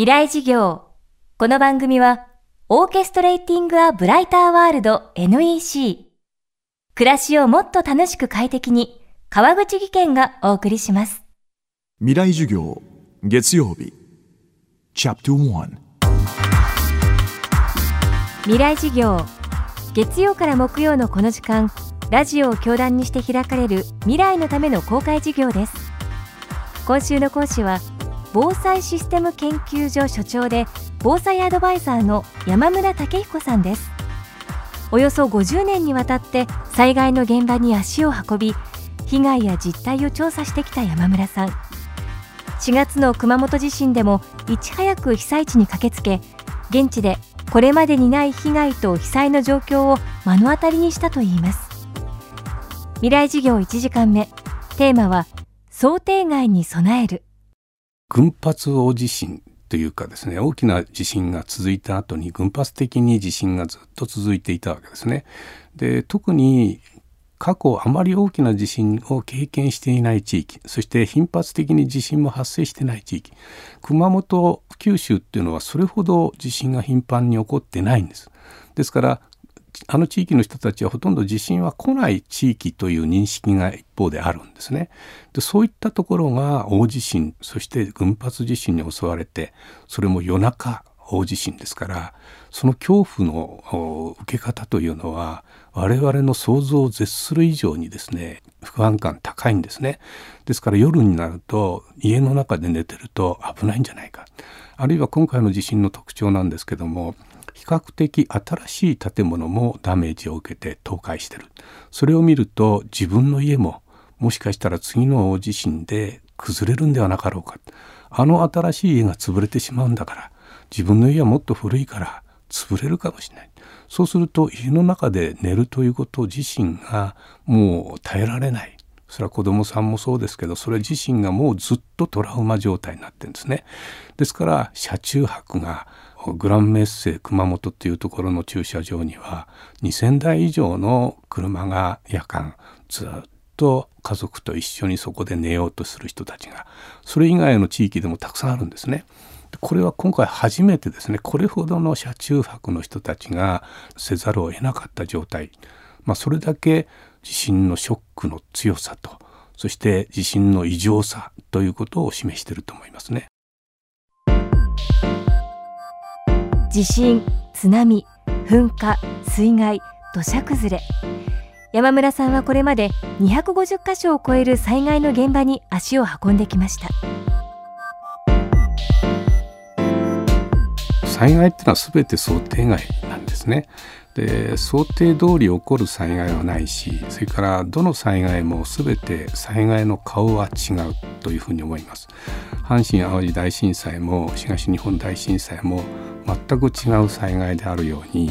未来事業。この番組は、オーケストレーティング・ア・ブライター・ワールド NEC。暮らしをもっと楽しく快適に、川口義賢がお送りします。未来授業月曜日チャプター未来事業。月曜から木曜のこの時間、ラジオを教壇にして開かれる未来のための公開授業です。今週の講師は、防災システム研究所所長で防災アドバイザーの山村武彦さんです。およそ50年にわたって災害の現場に足を運び被害や実態を調査してきた山村さん。4月の熊本地震でもいち早く被災地に駆けつけ現地でこれまでにない被害と被災の状況を目の当たりにしたといいます。未来事業1時間目テーマは想定外に備える。群発大地震というかですね大きな地震が続いた後に群発的に地震がずっと続いていたわけですね。で特に過去あまり大きな地震を経験していない地域そして頻発的に地震も発生してない地域熊本九州っていうのはそれほど地震が頻繁に起こってないんです。ですからあの地域の人たちはほとんど地震は来ない地域という認識が一方であるんですね。でそういったところが大地震そして群発地震に襲われてそれも夜中大地震ですからその恐怖の受け方というのは我々の想像を絶する以上にですね不安感高いんですね。ですから夜になると家の中で寝てると危ないんじゃないかあるいは今回の地震の特徴なんですけども比較的新しい建物もダメージを受けて倒壊してる。それを見ると自分の家ももしかしたら次の地震で崩れるんではなかろうか。あの新しい家が潰れてしまうんだから自分の家はもっと古いから潰れるかもしれない。そうすると家の中で寝るということ自身がもう耐えられない。それは子供さんもそうですけどそれ自身がもうずっとトラウマ状態になってるんですね。ですから車中泊がグランメッセ熊本っていうところの駐車場には2,000台以上の車が夜間ずっと家族と一緒にそこで寝ようとする人たちがそれ以外の地域でもたくさんあるんですね。これは今回初めてですねこれほどの車中泊の人たちがせざるを得なかった状態、まあ、それだけ地震のショックの強さとそして地震の異常さということを示していると思いますね。地震、津波、噴火、水害、土砂崩れ。山村さんはこれまで250カ所を超える災害の現場に足を運んできました。災害っていうのは全て想定外なんですね。で想定通り起こる災害はないしそれからどの災害も全て災害の顔は違うというふうに思います。阪神・淡路大震災も東日本大震災も全く違う災害であるように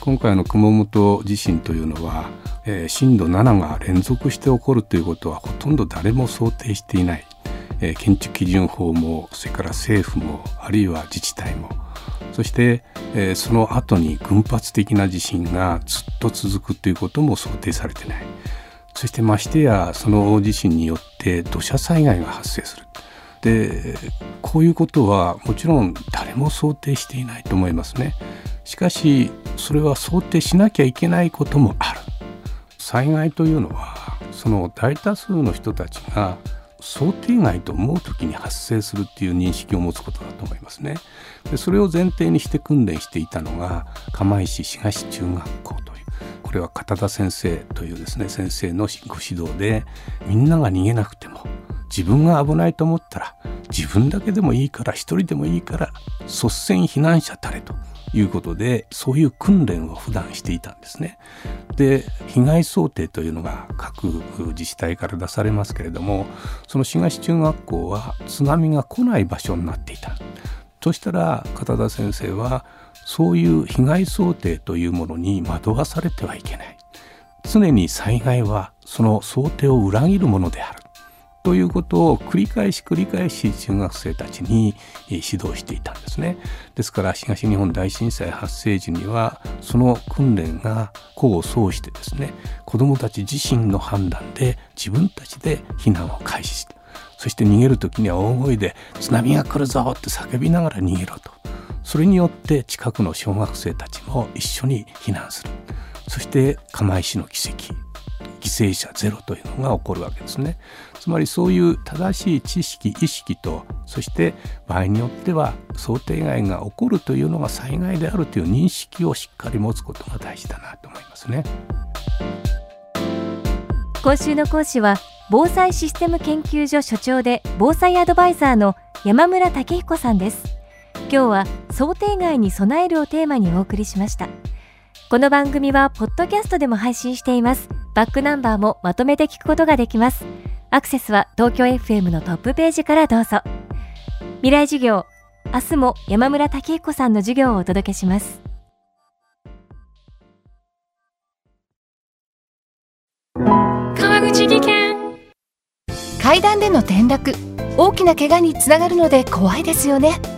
今回の熊本地震というのは、えー、震度7が連続して起こるということはほとんど誰も想定していない、えー、建築基準法もそれから政府もあるいは自治体も。そして、えー、その後に群発的な地震がずっと続くということも想定されてない。そしてましてやその大地震によって土砂災害が発生する。でこういうことはもちろん誰も想定していないと思いますね。しかしそれは想定しなきゃいけないこともある。災害というのはその大多数の人たちが想定外と思う時に発生するっていう認識を持つことだと思いますね。でそれを前提にして訓練していたのが釜石東中学校とこれは片田先生というですね先生のご指導でみんなが逃げなくても自分が危ないと思ったら自分だけでもいいから一人でもいいから率先避難者たれということでそういう訓練を普段していたんですね。で被害想定というのが各自治体から出されますけれどもその東中学校は津波が来ない場所になっていた。そしたら片田先生はそういう被害想定というものに惑わされてはいけない。常に災害はその想定を裏切るものである。ということを繰り返し繰り返し中学生たちに指導していたんですね。ですから東日本大震災発生時にはその訓練が功を奏してですね子どもたち自身の判断で自分たちで避難を開始した。そして逃げる時には大声で「津波が来るぞ!」って叫びながら逃げろとそれによって近くの小学生たちも一緒に避難する。そして釜石の奇跡犠牲者ゼロというのが起こるわけですね。つまりそういう正しい知識意識とそして場合によっては想定外が起こるというのが災害であるという認識をしっかり持つことが大事だなと思いますね。今週の講師は防災システム研究所所長で防災アドバイザーの山村武彦さんです。今日は想定外に備えるをテーマにお送りしました。この番組はポッドキャストでも配信しています。バックナンバーもまとめて聞くことができます。アクセスは東京 FM のトップページからどうぞ。未来授業明日も山村武彦さんの授業をお届けします。川口技研。階段での転落大きな怪我につながるので怖いですよね